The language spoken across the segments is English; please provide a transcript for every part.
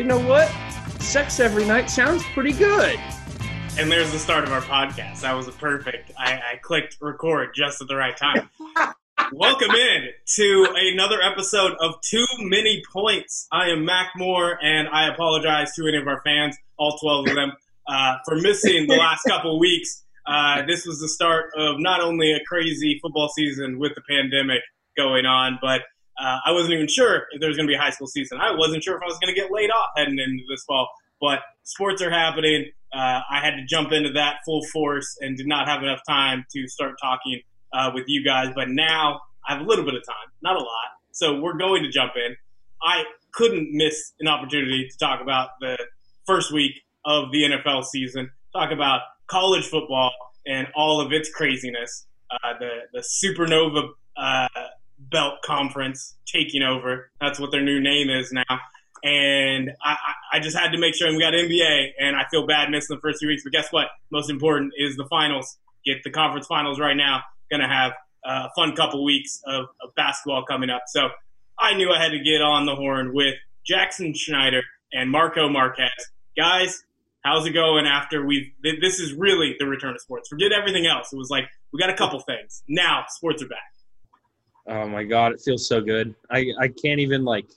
you know what? Sex every night sounds pretty good. And there's the start of our podcast. That was a perfect. I, I clicked record just at the right time. Welcome in to another episode of Too Many Points. I am Mac Moore, and I apologize to any of our fans, all 12 of them, uh, for missing the last couple weeks. Uh, this was the start of not only a crazy football season with the pandemic going on, but uh, I wasn't even sure if there was going to be a high school season. I wasn't sure if I was going to get laid off heading into this fall. But sports are happening. Uh, I had to jump into that full force and did not have enough time to start talking uh, with you guys. But now I have a little bit of time, not a lot. So we're going to jump in. I couldn't miss an opportunity to talk about the first week of the NFL season, talk about college football and all of its craziness, uh, the the supernova uh, belt conference taking over. That's what their new name is now. And I, I just had to make sure, and we got NBA, and I feel bad missing the first few weeks. But guess what? Most important is the finals. Get the conference finals right now. To have a fun couple weeks of, of basketball coming up. So I knew I had to get on the horn with Jackson Schneider and Marco Marquez. Guys, how's it going after we've this is really the return of sports forget everything else it was like we got a couple things now sports are back Oh my god, it feels so good. I I can't even like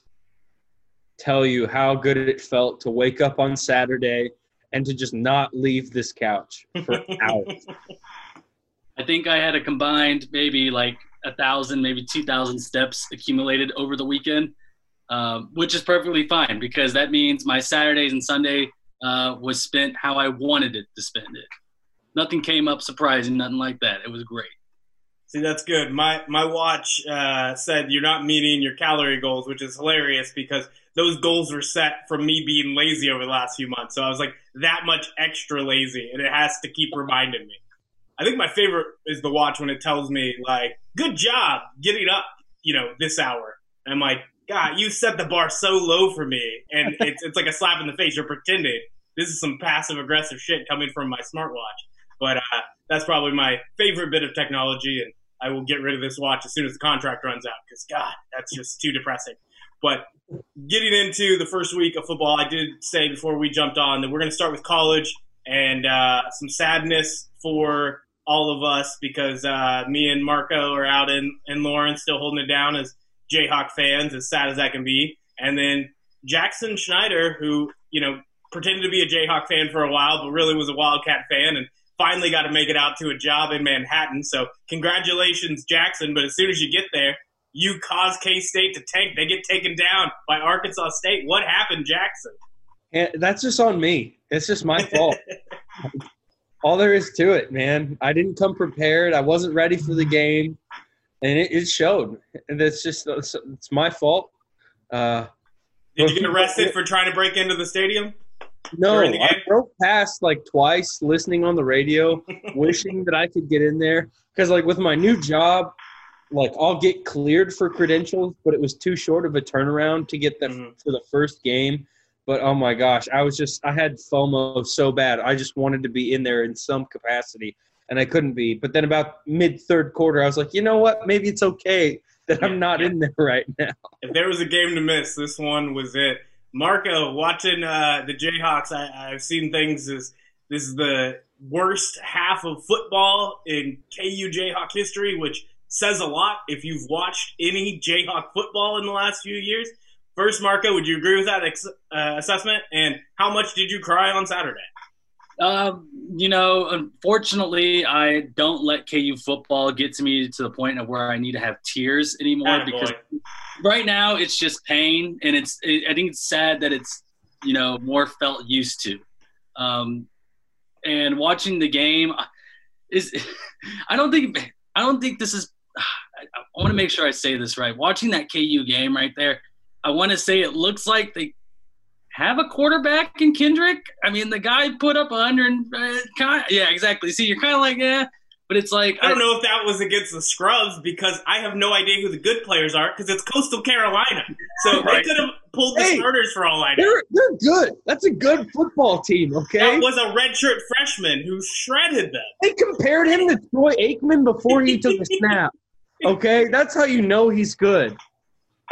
tell you how good it felt to wake up on Saturday and to just not leave this couch for hours. I think I had a combined maybe like a thousand, maybe two thousand steps accumulated over the weekend, um, which is perfectly fine because that means my Saturdays and Sunday uh, was spent how I wanted it to spend it. Nothing came up surprising, nothing like that. It was great. See, that's good. My my watch uh, said you're not meeting your calorie goals, which is hilarious because those goals were set from me being lazy over the last few months. So I was like that much extra lazy, and it has to keep reminding me. I think my favorite is the watch when it tells me like, "Good job getting up," you know, this hour. And I'm like, God, you set the bar so low for me, and it's it's like a slap in the face. You're pretending. This is some passive aggressive shit coming from my smartwatch. But uh, that's probably my favorite bit of technology, and I will get rid of this watch as soon as the contract runs out because God, that's just too depressing. But getting into the first week of football, I did say before we jumped on that we're going to start with college and uh, some sadness for all of us because uh, me and Marco are out in, in Lawrence still holding it down as Jayhawk fans, as sad as that can be. And then Jackson Schneider, who, you know, pretended to be a Jayhawk fan for a while, but really was a Wildcat fan and finally got to make it out to a job in Manhattan. So congratulations, Jackson. But as soon as you get there, you cause K State to tank. They get taken down by Arkansas State. What happened, Jackson? That's just on me. It's just my fault. All there is to it, man. I didn't come prepared. I wasn't ready for the game, and it, it showed. And that's just it's, it's my fault. Uh, Did you get arrested for trying to break into the stadium? No, I drove past like twice, listening on the radio, wishing that I could get in there. Because like with my new job, like I'll get cleared for credentials, but it was too short of a turnaround to get them mm-hmm. for the first game. But oh my gosh, I was just I had FOMO so bad. I just wanted to be in there in some capacity, and I couldn't be. But then about mid third quarter, I was like, you know what? Maybe it's okay that I'm not in there right now. If there was a game to miss, this one was it. Marco, watching uh, the Jayhawks, I, have seen things as this is the worst half of football in KU Jayhawk history, which says a lot if you've watched any Jayhawk football in the last few years. First, Marco, would you agree with that ex- uh, assessment? And how much did you cry on Saturday? Uh, you know, unfortunately, I don't let KU football get to me to the point of where I need to have tears anymore Attaboy. because right now it's just pain, and it's. It, I think it's sad that it's you know more felt used to. Um, and watching the game is, I don't think I don't think this is. I, I want to make sure I say this right. Watching that KU game right there, I want to say it looks like they have a quarterback in Kendrick. I mean, the guy put up a hundred. Uh, yeah, exactly. See, you're kind of like, yeah, but it's like I don't I, know if that was against the Scrubs because I have no idea who the good players are because it's Coastal Carolina. So right. they could have pulled the hey, starters for all I know. They're, they're good. That's a good football team. Okay, that was a redshirt freshman who shredded them. They compared him to Troy Aikman before he took a snap. Okay, that's how you know he's good.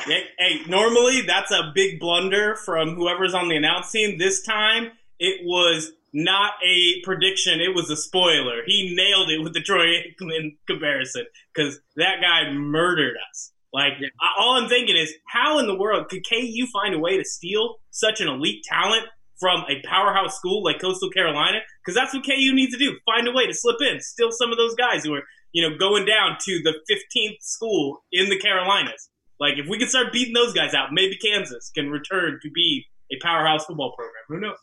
Hey, hey, normally that's a big blunder from whoever's on the announce team. This time it was not a prediction; it was a spoiler. He nailed it with the Troy Aikman comparison because that guy murdered us. Like, yeah. all I'm thinking is, how in the world could KU find a way to steal such an elite talent from a powerhouse school like Coastal Carolina? Because that's what KU needs to do: find a way to slip in, steal some of those guys who are, you know, going down to the 15th school in the Carolinas. Like, if we can start beating those guys out, maybe Kansas can return to be a powerhouse football program. Who knows?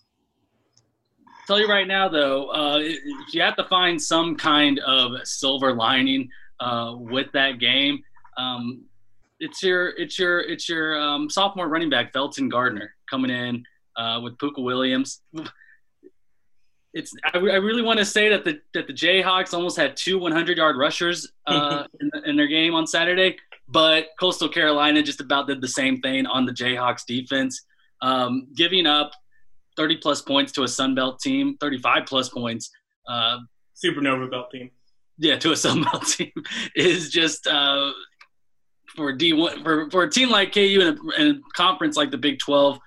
tell you right now, though, uh, you have to find some kind of silver lining uh, with that game. Um, it's your it's your it's your um, sophomore running back Velton Gardner coming in uh, with Pooka Williams. It's I, I really want to say that the that the Jayhawks almost had two 100 yard rushers uh, in, in, their game on Saturday, but Coastal Carolina just about did the same thing on the Jayhawks defense, um, giving up 30 plus points to a Sun Belt team, 35 plus points. Uh, Supernova Belt team. Yeah, to a Sun Belt team is just uh, for D one for, for a team like KU and a, and a conference like the Big Twelve.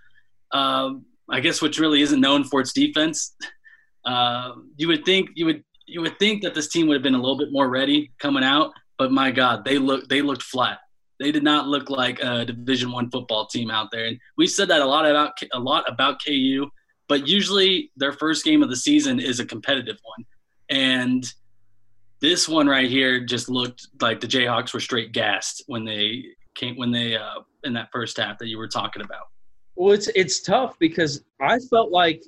Um, I guess which really isn't known for its defense. Uh, you would think you would you would think that this team would have been a little bit more ready coming out, but my God, they look they looked flat. They did not look like a Division One football team out there, and we said that a lot about a lot about KU. But usually, their first game of the season is a competitive one, and this one right here just looked like the Jayhawks were straight gassed when they came when they uh, in that first half that you were talking about. Well, it's it's tough because I felt like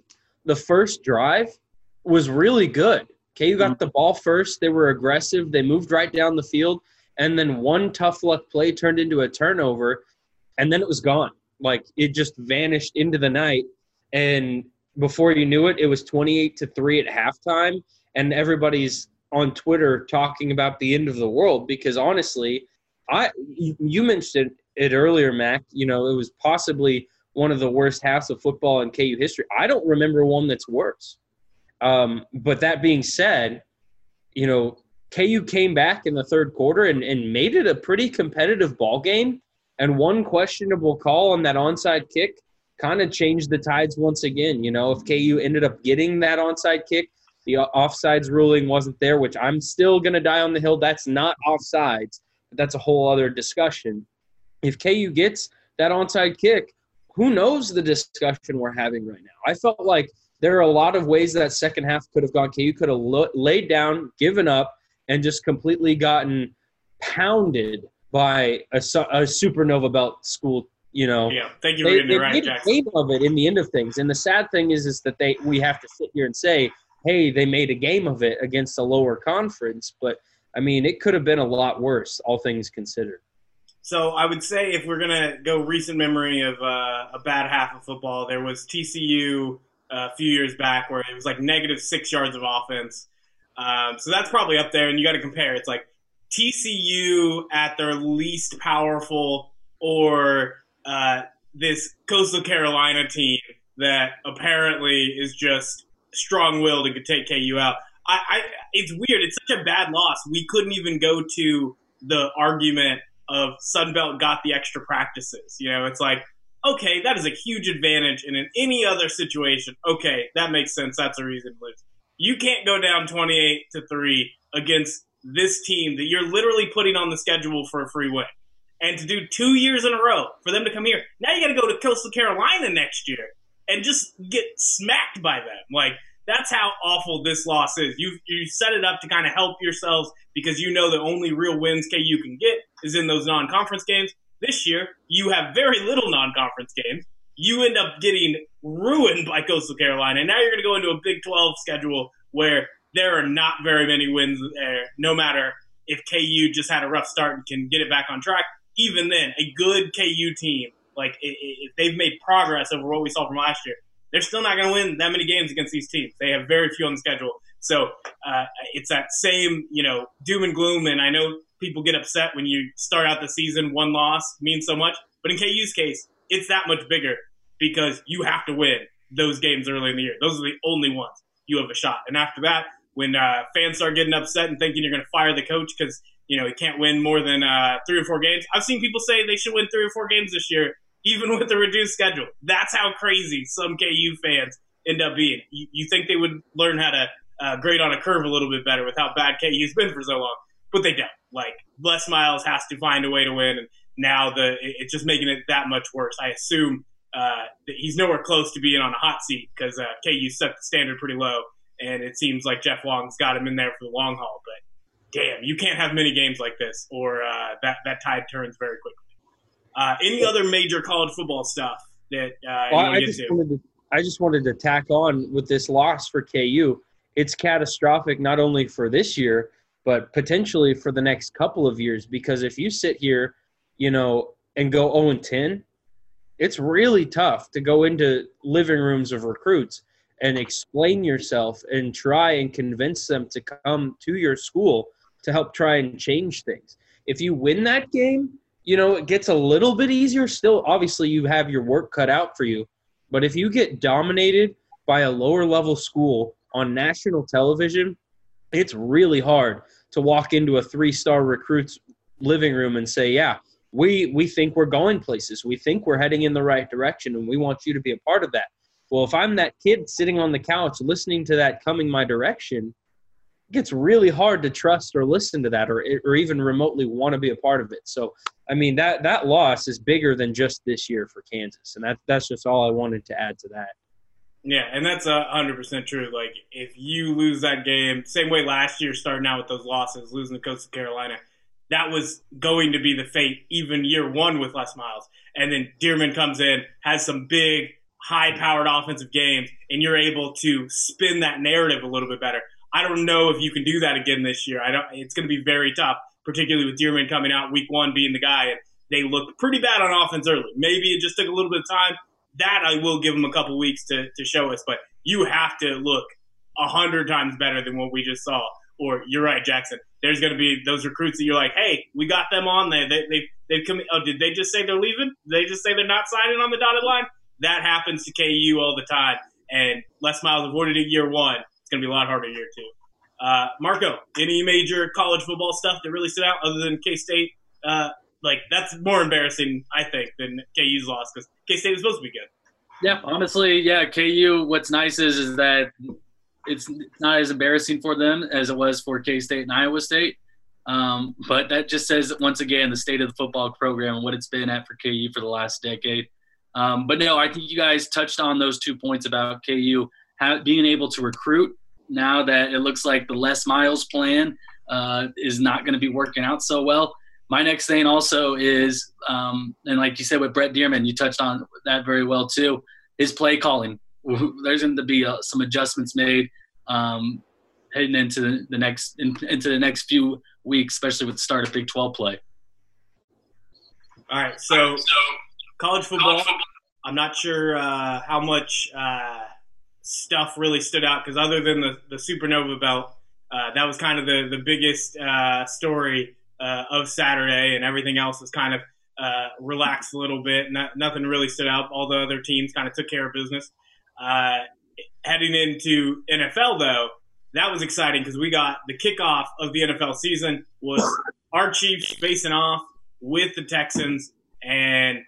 the first drive was really good. KU got mm-hmm. the ball first. They were aggressive. They moved right down the field, and then one tough luck play turned into a turnover, and then it was gone. Like it just vanished into the night. And before you knew it, it was twenty-eight to three at halftime, and everybody's on Twitter talking about the end of the world because honestly, I you mentioned it earlier, Mac. You know, it was possibly one of the worst halves of football in KU history. I don't remember one that's worse. Um, but that being said, you know, KU came back in the third quarter and, and made it a pretty competitive ball game. And one questionable call on that onside kick kind of changed the tides once again. You know, if KU ended up getting that onside kick, the offsides ruling wasn't there, which I'm still going to die on the hill. That's not offsides, but that's a whole other discussion. If KU gets that onside kick, who knows the discussion we're having right now? I felt like there are a lot of ways that second half could have gone. KU could have lo- laid down, given up, and just completely gotten pounded by a, a supernova belt school you know yeah thank you for they, getting they right, made a game of it in the end of things and the sad thing is is that they we have to sit here and say hey, they made a game of it against a lower conference. But I mean, it could have been a lot worse, all things considered. So I would say if we're gonna go recent memory of uh, a bad half of football, there was TCU a few years back where it was like negative six yards of offense. Um, so that's probably up there, and you got to compare. It's like TCU at their least powerful, or uh, this Coastal Carolina team that apparently is just strong-willed and could take KU out. I, I, it's weird. It's such a bad loss. We couldn't even go to the argument of Sunbelt got the extra practices. You know, it's like, okay, that is a huge advantage. And in any other situation, okay, that makes sense. That's a reason to lose. You can't go down 28 to 3 against this team that you're literally putting on the schedule for a free win. And to do two years in a row for them to come here. Now you got to go to Coastal Carolina next year and just get smacked by them. Like that's how awful this loss is. You you set it up to kind of help yourselves because you know the only real wins KU can get is in those non-conference games. This year, you have very little non-conference games. You end up getting ruined by Coastal Carolina. And now you're going to go into a Big 12 schedule where there are not very many wins there, no matter if KU just had a rough start and can get it back on track. Even then, a good KU team like if they've made progress over what we saw from last year, they're still not going to win that many games against these teams. They have very few on the schedule. So uh, it's that same, you know, doom and gloom. And I know people get upset when you start out the season, one loss means so much. But in KU's case, it's that much bigger because you have to win those games early in the year. Those are the only ones you have a shot. And after that, when uh, fans start getting upset and thinking you're going to fire the coach because you know he can't win more than uh, three or four games. I've seen people say they should win three or four games this year, even with the reduced schedule. That's how crazy some KU fans end up being. You, you think they would learn how to uh, grade on a curve a little bit better with how bad KU's been for so long, but they don't. Like Les Miles has to find a way to win, and now the it's just making it that much worse. I assume uh, he's nowhere close to being on a hot seat because uh, KU set the standard pretty low, and it seems like Jeff Long's got him in there for the long haul. But damn, you can't have many games like this, or uh, that that tide turns very quickly. Uh, any other major college football stuff that uh, well, I just, to? I just wanted to tack on with this loss for KU. It's catastrophic not only for this year, but potentially for the next couple of years. Because if you sit here, you know, and go 0 and 10, it's really tough to go into living rooms of recruits and explain yourself and try and convince them to come to your school to help try and change things. If you win that game, you know, it gets a little bit easier. Still, obviously, you have your work cut out for you. But if you get dominated by a lower level school on national television, it's really hard to walk into a three star recruit's living room and say, Yeah, we we think we're going places. We think we're heading in the right direction, and we want you to be a part of that. Well, if I'm that kid sitting on the couch listening to that coming my direction, it gets really hard to trust or listen to that, or or even remotely want to be a part of it. So, I mean that that loss is bigger than just this year for Kansas, and that that's just all I wanted to add to that. Yeah, and that's a hundred percent true. Like if you lose that game, same way last year, starting out with those losses, losing to Coastal Carolina that was going to be the fate even year one with Les Miles. And then Dearmon comes in, has some big, high powered offensive games, and you're able to spin that narrative a little bit better. I don't know if you can do that again this year. I don't. It's going to be very tough, particularly with Dearmon coming out week one being the guy, and they looked pretty bad on offense early. Maybe it just took a little bit of time. That I will give them a couple weeks to, to show us, but you have to look a hundred times better than what we just saw. Or you're right, Jackson there's going to be those recruits that you're like, hey, we got them on there. They they they come. Oh, did they just say they're leaving? Did they just say they're not signing on the dotted line? That happens to KU all the time. And Les Miles avoided it year one. It's going to be a lot harder year two. Uh, Marco, any major college football stuff that really stood out other than K State? Uh, like that's more embarrassing, I think, than KU's loss because K State was supposed to be good. Yeah, honestly, yeah. KU. What's nice is is that it's not as embarrassing for them as it was for K State and Iowa State. Um, but that just says once again the state of the football program and what it's been at for KU for the last decade. Um, but no, I think you guys touched on those two points about KU being able to recruit. Now that it looks like the Les Miles plan uh, is not going to be working out so well. My next thing also is, um, and like you said with Brent Dearmon, you touched on that very well too. His play calling there's going to be uh, some adjustments made um, heading into the next in, into the next few weeks, especially with the start of Big 12 play. All right, so, so college football. College football. I'm not sure uh, how much uh, stuff really stood out because other than the, the Supernova belt, uh, that was kind of the the biggest uh, story uh, of Saturday, and everything else was kind of relaxed a little bit. Not, nothing really stood out. All the other teams kind of took care of business. Uh, heading into NFL, though, that was exciting because we got the kickoff of the NFL season was our Chiefs facing off with the Texans, and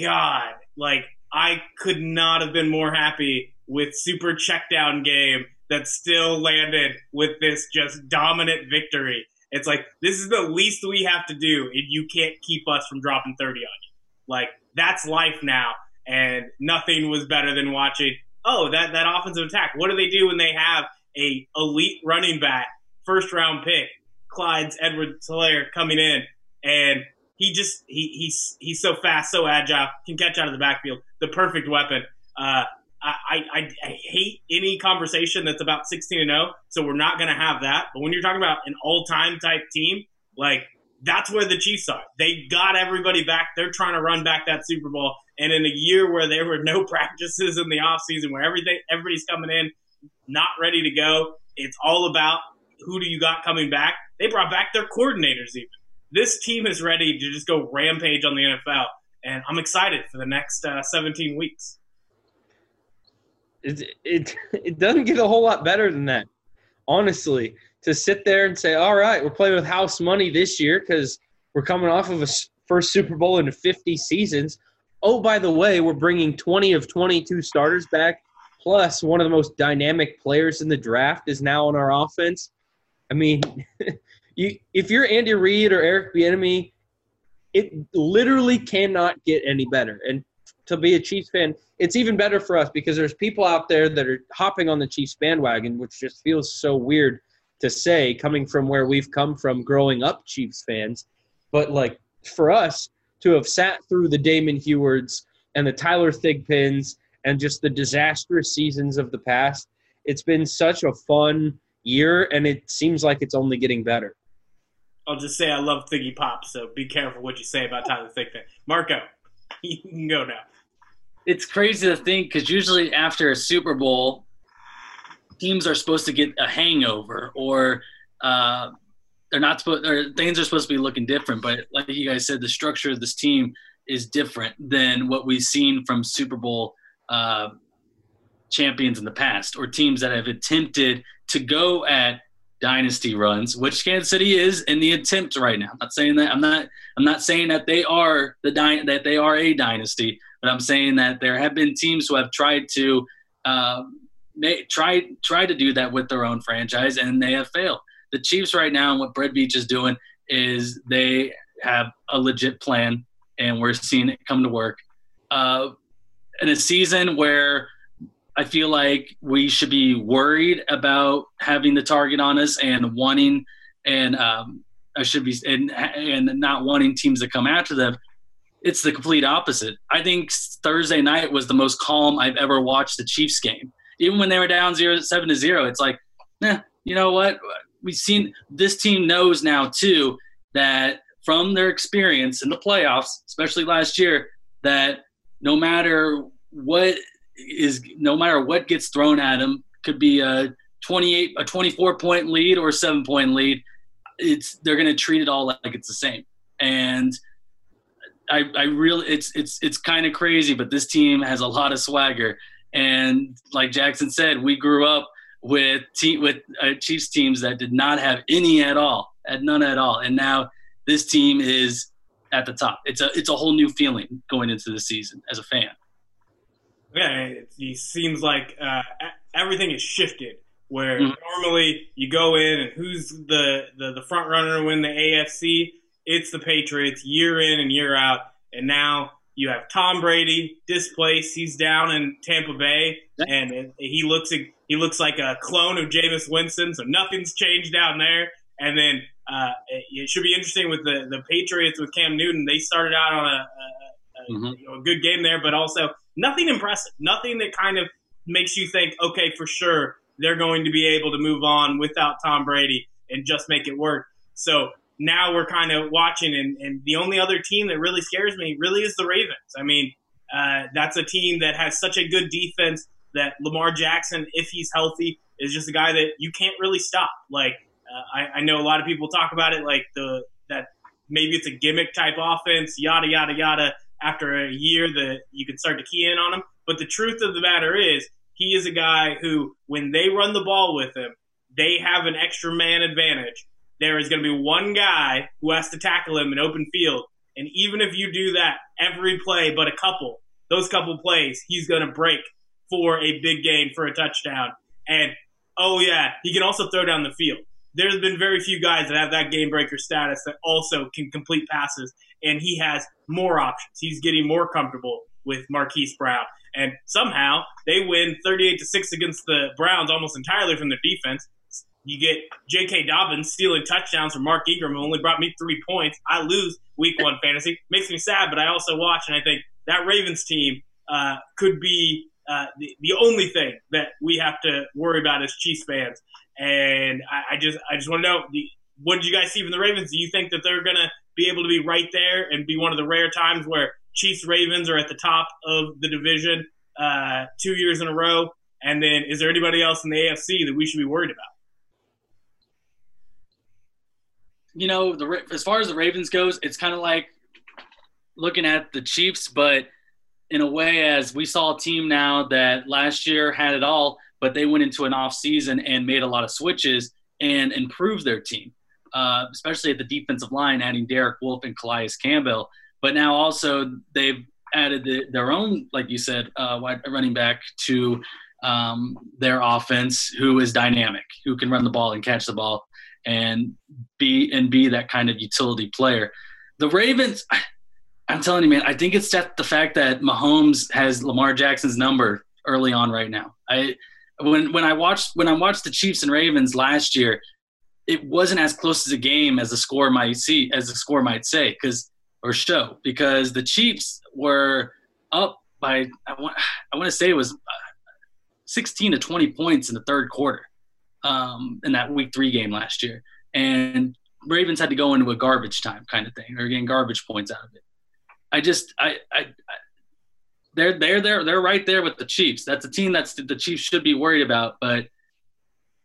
God, like I could not have been more happy with super checkdown game that still landed with this just dominant victory. It's like this is the least we have to do, and you can't keep us from dropping thirty on you. Like that's life now and nothing was better than watching. Oh, that that offensive attack. What do they do when they have a elite running back, first round pick, Clyde's Edwards-Helaire coming in, and he just he he's he's so fast, so agile, can catch out of the backfield, the perfect weapon. Uh, I, I, I hate any conversation that's about 16 and 0, so we're not going to have that. But when you're talking about an all time type team, like that's where the Chiefs are. They got everybody back. They're trying to run back that Super Bowl. And in a year where there were no practices in the offseason, where everything everybody's coming in not ready to go, it's all about who do you got coming back. They brought back their coordinators even. This team is ready to just go rampage on the NFL, and I'm excited for the next uh, 17 weeks. It, it it doesn't get a whole lot better than that honestly, to sit there and say, all right, we're playing with house money this year because we're coming off of a first Super Bowl in 50 seasons. Oh, by the way, we're bringing 20 of 22 starters back, plus one of the most dynamic players in the draft is now on our offense. I mean, you if you're Andy Reid or Eric Bieniemy, it literally cannot get any better. And to be a Chiefs fan, it's even better for us because there's people out there that are hopping on the Chiefs bandwagon, which just feels so weird to say coming from where we've come from growing up Chiefs fans. But like for us to have sat through the Damon Huards and the Tyler Thigpens and just the disastrous seasons of the past, it's been such a fun year and it seems like it's only getting better. I'll just say I love Thiggy Pop, so be careful what you say about Tyler Thigpen. Marco, you can go now it's crazy to think because usually after a Super Bowl, teams are supposed to get a hangover or uh, they're not supposed or things are supposed to be looking different. But like you guys said, the structure of this team is different than what we've seen from Super Bowl uh, champions in the past or teams that have attempted to go at dynasty runs, which Kansas City is in the attempt right now. I'm not saying that I'm not I'm not saying that they are the dy- that they are a dynasty, but I'm saying that there have been teams who have tried to uh, try try to do that with their own franchise and they have failed. The Chiefs right now and what Brett Veach is doing is they have a legit plan and we're seeing it come to work. Uh, in a season where I feel like we should be worried about having the target on us and wanting and um, I should be and and not wanting teams to come after them. It's the complete opposite. I think Thursday night was the most calm I've ever watched the Chiefs game. Even when they were down zero seven to zero, it's like, eh, you know what? We've seen this team knows now too that from their experience in the playoffs, especially last year, that no matter what is no matter what gets thrown at them, could be a 28, a 24 point lead or a seven point lead. It's they're going to treat it all like it's the same. And I, I really, it's it's it's kind of crazy, but this team has a lot of swagger. And like Jackson said, we grew up with team with uh, Chiefs teams that did not have any at all, had none at all, and now this team is at the top. It's a it's a whole new feeling going into the season as a fan yeah, it, seems like uh, everything is shifted. Where mm-hmm. normally you go in and who's the, the, the front runner to win the AFC? It's the Patriots year in and year out. And now you have Tom Brady displaced. He's down in Tampa Bay, and he looks he looks like a clone of Jameis Winston. So nothing's changed down there. And then uh, it should be interesting with the, the Patriots with Cam Newton. They started out on a, a, a, mm-hmm. you know, a good game there, but also nothing impressive, nothing that kind of makes you think, okay, for sure they're going to be able to move on without Tom Brady and just make it work. So now we're kind of watching, and, and the only other team that really scares me really is the Ravens. I mean, uh, that's a team that has such a good defense that Lamar Jackson, if he's healthy, is just a guy that you can't really stop. Like uh, I, I know a lot of people talk about it like the that maybe it's a gimmick type offense, yada yada yada after a year that you can start to key in on him. But the truth of the matter is, he is a guy who, when they run the ball with him, they have an extra man advantage. There is going to be one guy who has to tackle him in open field. And even if you do that every play but a couple, those couple plays, he's going to break for a big gain for a touchdown. And oh, yeah, he can also throw down the field. There's been very few guys that have that game breaker status that also can complete passes and he has more options. He's getting more comfortable with Marquise Brown. And somehow they win 38 to 6 against the Browns almost entirely from their defense. You get J.K. Dobbins stealing touchdowns from Mark Ingram, who only brought me three points. I lose week one fantasy. Makes me sad, but I also watch and I think that Ravens team uh, could be uh, the, the only thing that we have to worry about as Chiefs fans. And I, I just I just want to know what did you guys see from the Ravens? Do you think that they're to be able to be right there and be one of the rare times where Chiefs Ravens are at the top of the division uh, two years in a row? And then is there anybody else in the AFC that we should be worried about? You know, the as far as the Ravens goes, it's kind of like looking at the Chiefs, but in a way, as we saw a team now that last year had it all, but they went into an off season and made a lot of switches and improved their team, uh, especially at the defensive line, adding Derek Wolfe and Calais Campbell. But now also they've added the, their own, like you said, uh, running back to um, their offense, who is dynamic, who can run the ball and catch the ball, and be and be that kind of utility player. The Ravens, I'm telling you, man, I think it's the fact that Mahomes has Lamar Jackson's number early on right now. I when when I watched when I watched the Chiefs and Ravens last year, it wasn't as close as a game as the score might see as the score might say because or show because the Chiefs were up by I want I want to say it was uh, 16 to 20 points in the third quarter um, in that Week Three game last year, and Ravens had to go into a garbage time kind of thing or getting garbage points out of it. I just I, I, I they're they're they're right there with the Chiefs. That's a team that's the Chiefs should be worried about. But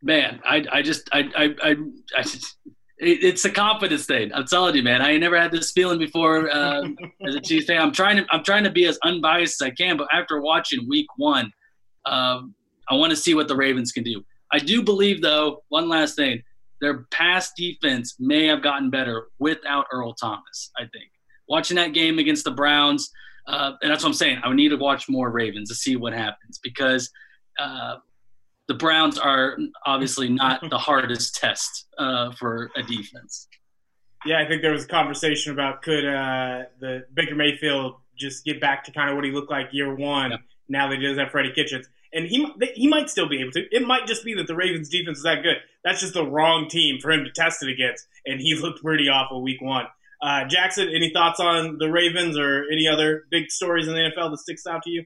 man, I I just I I I, I just, it's a confidence thing. I'm telling you, man. I never had this feeling before um, as a Chiefs fan. I'm trying to I'm trying to be as unbiased as I can, but after watching Week One, um, I want to see what the Ravens can do. I do believe, though, one last thing. Their pass defense may have gotten better without Earl Thomas. I think watching that game against the Browns, uh, and that's what I'm saying. I would need to watch more Ravens to see what happens because uh, the Browns are obviously not the hardest test uh, for a defense. Yeah, I think there was a conversation about could uh, the Baker Mayfield just get back to kind of what he looked like year one yeah. now that he doesn't have Freddie Kitchens. And he he might still be able to. It might just be that the Ravens defense is that good. That's just the wrong team for him to test it against, and he looked pretty awful week one. Uh, Jackson, any thoughts on the Ravens or any other big stories in the NFL that sticks out to you?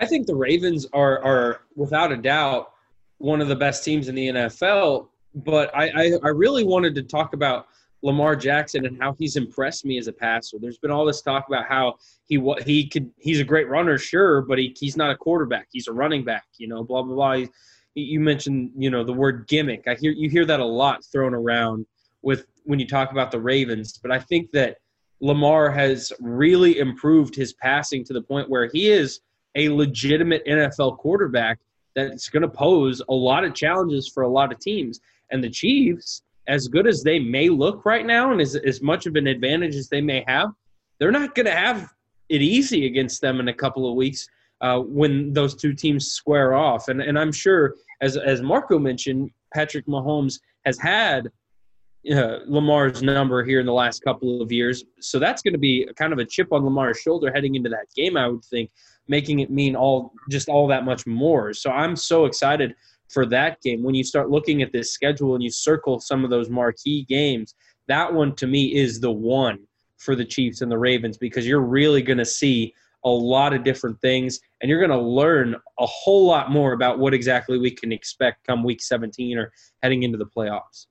I think the Ravens are are without a doubt one of the best teams in the NFL. But I, I, I really wanted to talk about Lamar Jackson and how he's impressed me as a passer. There's been all this talk about how he he could he's a great runner, sure, but he, he's not a quarterback. He's a running back, you know. Blah blah blah. you mentioned you know the word gimmick. I hear you hear that a lot thrown around with when you talk about the Ravens. But I think that Lamar has really improved his passing to the point where he is a legitimate NFL quarterback that's going to pose a lot of challenges for a lot of teams. And the Chiefs, as good as they may look right now and as, as much of an advantage as they may have, they're not going to have it easy against them in a couple of weeks uh, when those two teams square off. And, and I'm sure, as, as Marco mentioned, Patrick Mahomes has had uh, Lamar's number here in the last couple of years. So that's going to be kind of a chip on Lamar's shoulder heading into that game, I would think, making it mean all just all that much more. So I'm so excited for that game. When you start looking at this schedule and you circle some of those marquee games, that one to me is the one for the Chiefs and the Ravens because you're really going to see a lot of different things and you're going to learn a whole lot more about what exactly we can expect come week 17 or heading into the playoffs.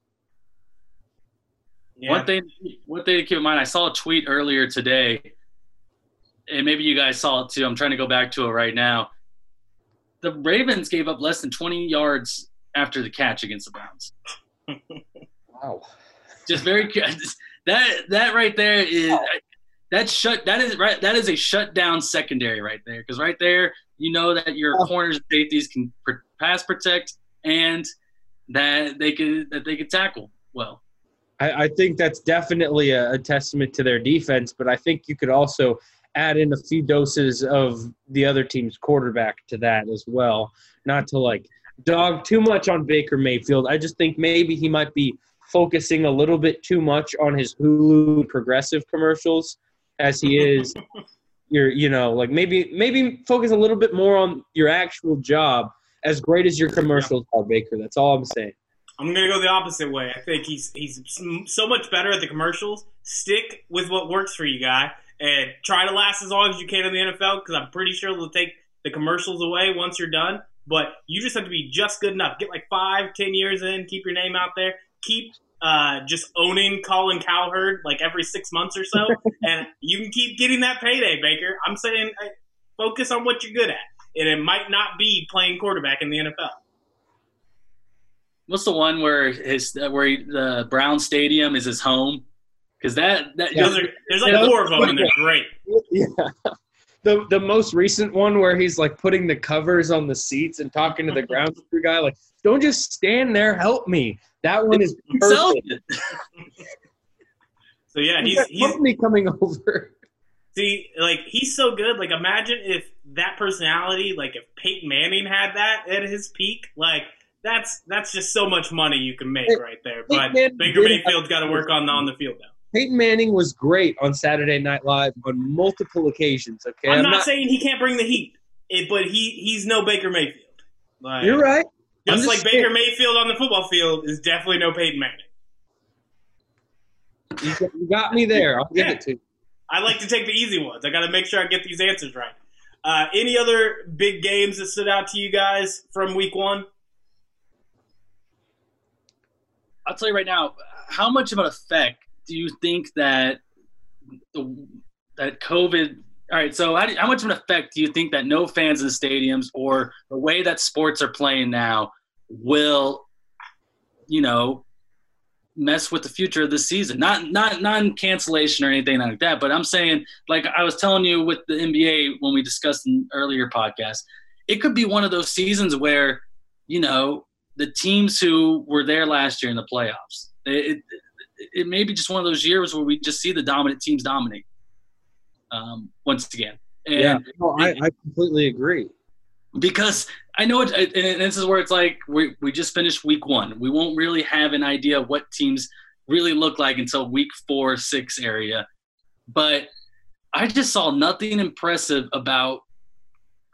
Yeah. One thing, one thing to keep in mind, I saw a tweet earlier today, and maybe you guys saw it too. I'm trying to go back to it right now. The Ravens gave up less than 20 yards after the catch against the Browns. wow. Just very that that right there is wow. that shut that is right that is a shutdown secondary right there because right there you know that your oh. corners and safeties can pass protect and that they could that they could tackle well. I, I think that's definitely a, a testament to their defense, but I think you could also add in a few doses of the other team's quarterback to that as well. Not to like dog too much on Baker Mayfield. I just think maybe he might be focusing a little bit too much on his Hulu progressive commercials as he is your you know like maybe maybe focus a little bit more on your actual job as great as your commercials are Baker that's all I'm saying I'm gonna go the opposite way. I think he's he's so much better at the commercials. Stick with what works for you, guy, and try to last as long as you can in the NFL. Because I'm pretty sure they'll take the commercials away once you're done. But you just have to be just good enough. Get like five, ten years in. Keep your name out there. Keep uh, just owning Colin Cowherd like every six months or so, and you can keep getting that payday, Baker. I'm saying uh, focus on what you're good at, and it might not be playing quarterback in the NFL. What's the one where his where he, the Brown Stadium is his home? Because that that yeah. are, there's like four of them and they're great. Yeah, the the most recent one where he's like putting the covers on the seats and talking to the mm-hmm. ground crew guy, like, don't just stand there, help me. That one is perfect. so yeah, he's he's me coming over. See, like he's so good. Like imagine if that personality, like if Peyton Manning had that at his peak, like that's that's just so much money you can make right there. But Baker Mayfield's got to work on the on the field now. Peyton Manning was great on Saturday Night Live on multiple occasions. Okay, I'm, I'm not, not, saying he can't bring the heat, but he he's no Baker Mayfield. Like, You're right. Just, just like saying. Baker Mayfield on the football field is definitely no Peyton Manning. You got me there. I'll give yeah. it to you. I like to take the easy ones. I got to make sure I get these answers right. Uh, any other big games that stood out to you guys from Week One? I'll tell you right now. How much of an effect do you think that the, that COVID? All right, so how, do, how much of an effect do you think that no fans in the stadiums or the way that sports are playing now will, you know, mess with the future of the season? Not not non cancellation or anything like that, but I'm saying, like I was telling you with the NBA when we discussed in earlier podcast, it could be one of those seasons where, you know, the teams who were there last year in the playoffs. It, it, may be just one of those years where we just see the dominant teams dominate um, once again. And yeah, no, I, I completely agree. Because I know it, and this is where it's like we, we just finished week one. We won't really have an idea of what teams really look like until week four, six area. But I just saw nothing impressive about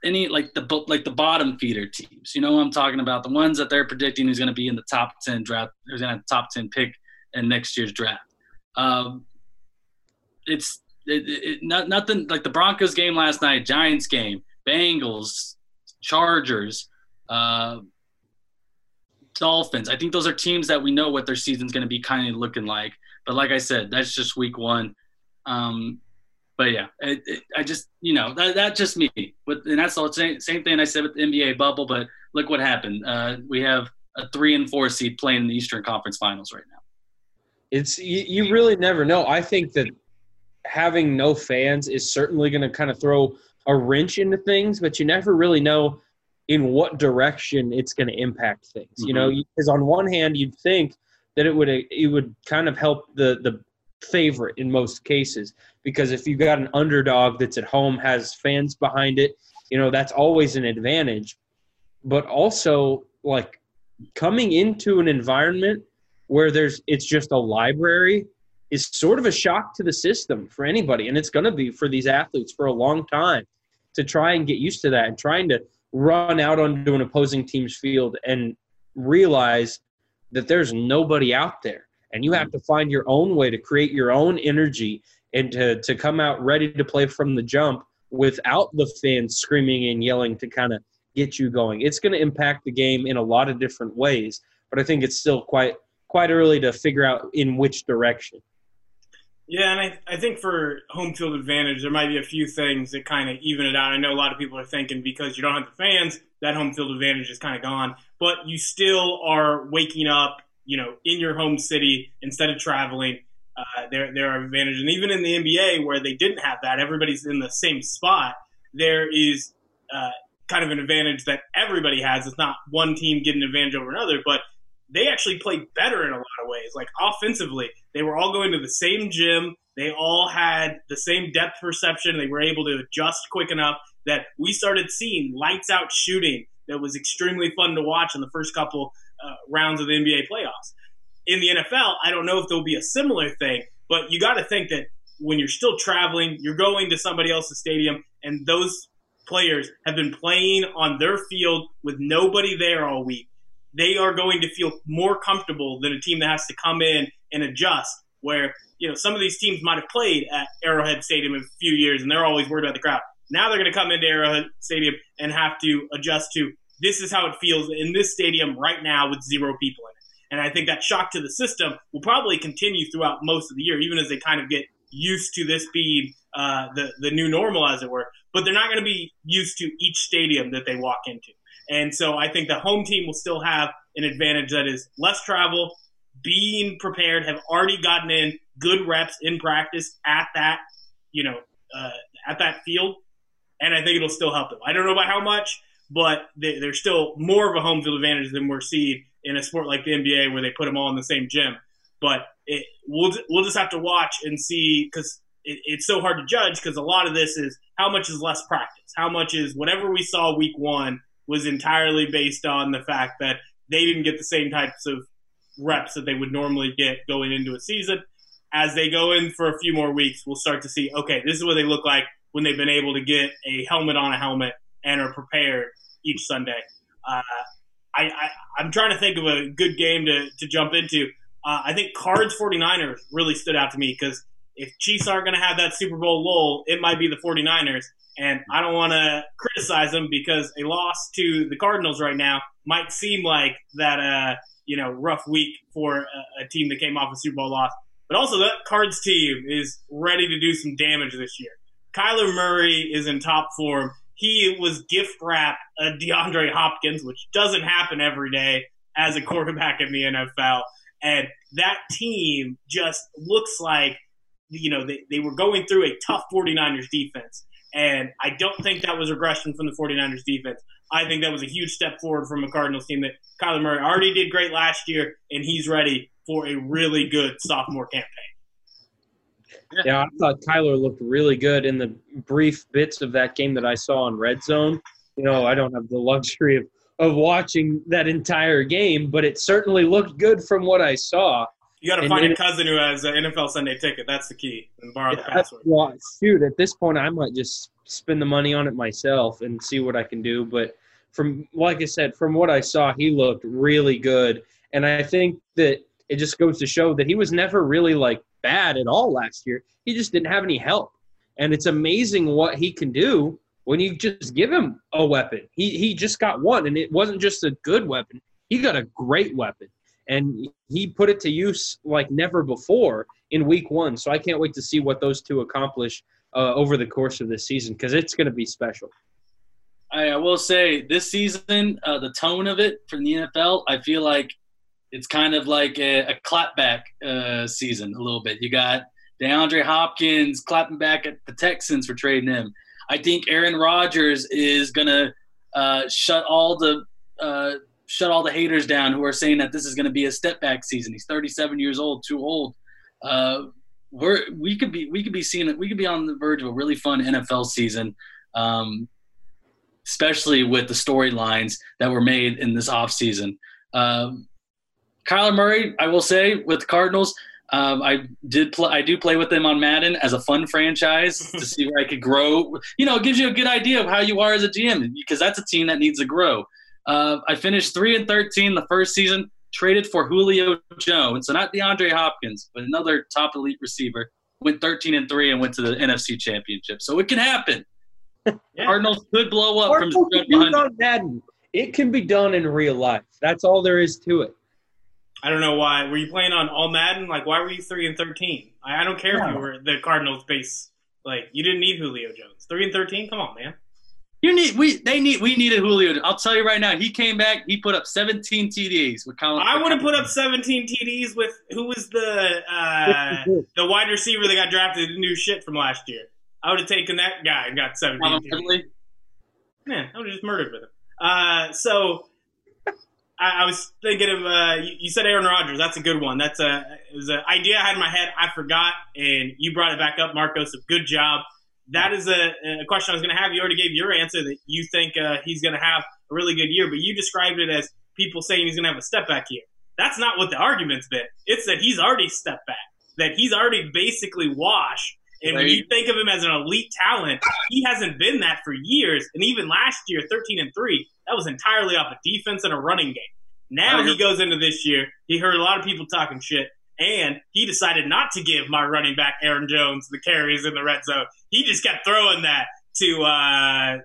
any like the like the bottom feeder teams. You know what I'm talking about? The ones that they're predicting is going to be in the top ten draft. Who's going to top ten pick in next year's draft. Um, it's it, it, not, nothing like the Broncos game last night, Giants game, Bengals, Chargers, uh, Dolphins. I think those are teams that we know what their season's going to be kind of looking like. But like I said, that's just week one. Um, but yeah, it, it, I just you know that that's just me. With and that's the same same thing I said with the NBA bubble. But look what happened. Uh, we have a three and four seed playing in the Eastern Conference Finals right now. It's you, you really never know. I think that having no fans is certainly going to kind of throw a wrench into things, but you never really know in what direction it's going to impact things. Mm-hmm. You know, because on one hand, you'd think that it would it would kind of help the the favorite in most cases because if you've got an underdog that's at home has fans behind it you know that's always an advantage but also like coming into an environment where there's it's just a library is sort of a shock to the system for anybody and it's going to be for these athletes for a long time to try and get used to that and trying to run out onto an opposing team's field and realize that there's nobody out there and you have to find your own way to create your own energy and to, to come out ready to play from the jump without the fans screaming and yelling to kind of get you going. It's going to impact the game in a lot of different ways, but I think it's still quite quite early to figure out in which direction. Yeah, and I, I think for home field advantage, there might be a few things that kind of even it out. I know a lot of people are thinking because you don't have the fans, that home field advantage is kind of gone. But you still are waking up you know, in your home city instead of traveling. Uh, there, there are advantages, and even in the NBA where they didn't have that, everybody's in the same spot. There is uh, kind of an advantage that everybody has. It's not one team getting an advantage over another, but they actually played better in a lot of ways. Like offensively, they were all going to the same gym. They all had the same depth perception. They were able to adjust quick enough that we started seeing lights out shooting that was extremely fun to watch in the first couple uh, rounds of the NBA playoffs. In the NFL, I don't know if there'll be a similar thing, but you got to think that when you're still traveling, you're going to somebody else's stadium, and those players have been playing on their field with nobody there all week. They are going to feel more comfortable than a team that has to come in and adjust. Where you know some of these teams might have played at Arrowhead Stadium in a few years, and they're always worried about the crowd. Now they're going to come into Arrowhead Stadium and have to adjust to this is how it feels in this stadium right now with zero people in it. And I think that shock to the system will probably continue throughout most of the year, even as they kind of get used to this being uh, the the new normal, as it were. But they're not going to be used to each stadium that they walk into. And so I think the home team will still have an advantage that is less travel, being prepared, have already gotten in good reps in practice at that, you know, uh, at that field, and I think it'll still help them. I don't know about how much, but they, they're still more of a home field advantage than we're seeing in a sport like the NBA where they put them all in the same gym. But it, we'll we'll just have to watch and see because it, it's so hard to judge because a lot of this is how much is less practice, how much is whatever we saw week one was entirely based on the fact that they didn't get the same types of reps that they would normally get going into a season. As they go in for a few more weeks, we'll start to see okay, this is what they look like when they've been able to get a helmet on a helmet and are prepared each Sunday. Uh, I, I, I'm trying to think of a good game to, to jump into. Uh, I think Cards 49ers really stood out to me because if Chiefs aren't going to have that Super Bowl lull, it might be the 49ers. And I don't want to criticize them because a loss to the Cardinals right now might seem like that, uh, you know, rough week for a, a team that came off a Super Bowl loss. But also, that Cards team is ready to do some damage this year. Kyler Murray is in top form. He was gift wrapped a DeAndre Hopkins, which doesn't happen every day as a quarterback in the NFL. And that team just looks like, you know, they, they were going through a tough 49ers defense. And I don't think that was regression from the 49ers defense. I think that was a huge step forward from a Cardinals team that Kyler Murray already did great last year, and he's ready for a really good sophomore campaign. Yeah, I thought Kyler looked really good in the brief bits of that game that I saw on Red Zone. You know, I don't have the luxury of, of watching that entire game, but it certainly looked good from what I saw. You got to find a cousin who has an NFL Sunday ticket. That's the key, and borrow yeah, the password. Well, shoot, at this point, I might just spend the money on it myself and see what I can do. But from, like I said, from what I saw, he looked really good, and I think that it just goes to show that he was never really like bad at all last year. He just didn't have any help. And it's amazing what he can do when you just give him a weapon. He he just got one and it wasn't just a good weapon. He got a great weapon. And he put it to use like never before in week 1. So I can't wait to see what those two accomplish uh, over the course of this season because it's going to be special. I will say this season, uh, the tone of it from the NFL, I feel like it's kind of like a, a clapback uh, season a little bit. You got DeAndre Hopkins clapping back at the Texans for trading him. I think Aaron Rodgers is gonna uh, shut all the uh, shut all the haters down who are saying that this is going to be a step back season. He's 37 years old, too old. Uh, we're we could be we could be seeing it. We could be on the verge of a really fun NFL season, um, especially with the storylines that were made in this off season. Um, Kyler Murray, I will say, with the Cardinals, um, I did play. I do play with them on Madden as a fun franchise to see where I could grow. You know, it gives you a good idea of how you are as a GM because that's a team that needs to grow. Uh, I finished three and thirteen the first season. Traded for Julio Jones, so not DeAndre Hopkins, but another top elite receiver. Went thirteen and three and went to the NFC Championship. So it can happen. Yeah. Cardinals could blow up from behind. Madden. It can be done in real life. That's all there is to it. I don't know why. Were you playing on all Madden? Like, why were you three and thirteen? I, I don't care if you were the Cardinals base. Like, you didn't need Julio Jones. Three and thirteen. Come on, man. You need we they need we needed Julio. I'll tell you right now. He came back. He put up 17 TDs with Colin. I would have put up 17 TDs with who was the uh, the wide receiver that got drafted new shit from last year. I would have taken that guy and got 17. TDs. Man, I would have just murdered with him. Uh, so I, I was thinking of uh, you, you, said Aaron Rodgers. That's a good one. That's a it was an idea I had in my head. I forgot, and you brought it back up, Marcos. A good job. That is a, a question I was going to have. You already gave your answer that you think uh, he's going to have a really good year, but you described it as people saying he's going to have a step back year. That's not what the argument's been. It's that he's already stepped back. That he's already basically washed and when you think of him as an elite talent, he hasn't been that for years. And even last year, 13 and 3, that was entirely off a of defense and a running game. Now he goes into this year, he heard a lot of people talking shit, and he decided not to give my running back Aaron Jones the carries in the red zone. He just kept throwing that to uh,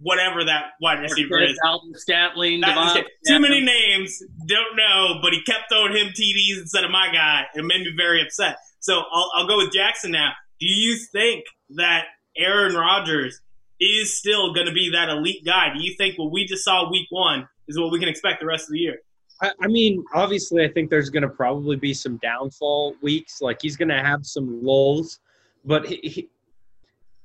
whatever that wide receiver is. Alvin Scantling, too many names, don't know, but he kept throwing him TDs instead of my guy. It made me very upset. So I'll, I'll go with Jackson now. Do you think that Aaron Rodgers is still going to be that elite guy? Do you think what we just saw week one is what we can expect the rest of the year? I, I mean, obviously, I think there's going to probably be some downfall weeks. Like he's going to have some lulls, but he, he,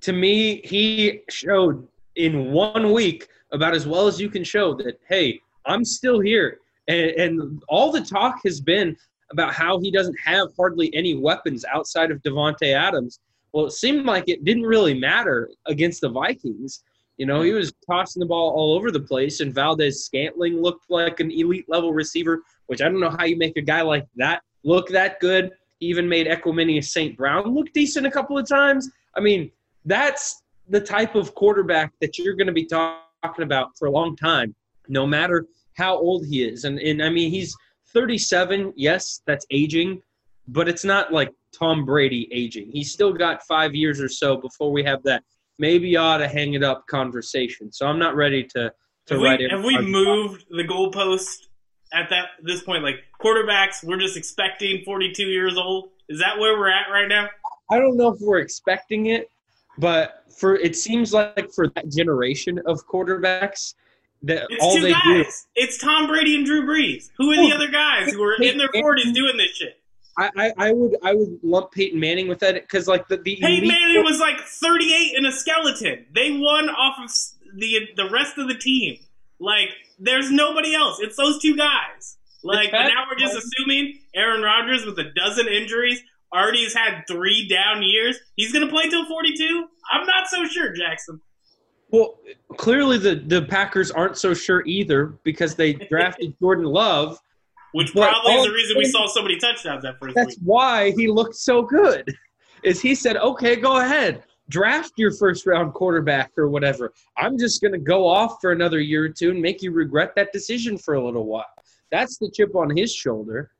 to me, he showed in one week about as well as you can show that, hey, I'm still here. And, and all the talk has been about how he doesn't have hardly any weapons outside of Davante Adams. Well, it seemed like it didn't really matter against the Vikings. You know, he was tossing the ball all over the place, and Valdes-Scantling looked like an elite level receiver, which I don't know how you make a guy like that look that good. He even made Equanimeous St. Brown look decent a couple of times. I mean, that's the type of quarterback that you're going to be talking about for a long time, no matter how old he is. And, and I mean, he's 37. Yes, that's aging, but it's not like Tom Brady aging. He's still got five years or so before we have that maybe you ought to hang it up conversation. So I'm not ready to to have write we, it. Have we moved the goalpost at that this point? Like quarterbacks, we're just expecting 42 years old. Is that where we're at right now? I don't know if we're expecting it, but for it seems like for that generation of quarterbacks, that it's all two they guys. do. It's Tom Brady and Drew Brees. Who are the Oh, other guys who are in their 40s doing this shit? I, I, I would I would lump Peyton Manning with that because like the the Peyton elite- Manning was like 38 in a skeleton. They won off of the the rest of the team. Like, there's nobody else. It's those two guys. Like, now we're just assuming Aaron Rodgers with a dozen injuries already has had three down years. He's gonna play till 42. I'm not so sure, Jackson. Well, clearly the the Packers aren't so sure either because they drafted Jordan Love. Which probably is the reason we saw so many touchdowns that first That's week. why he looked so good. Is he said, "Okay, go ahead, draft your first round quarterback or whatever. I'm just going to go off for another year or two and make you regret that decision for a little while." That's the chip on his shoulder.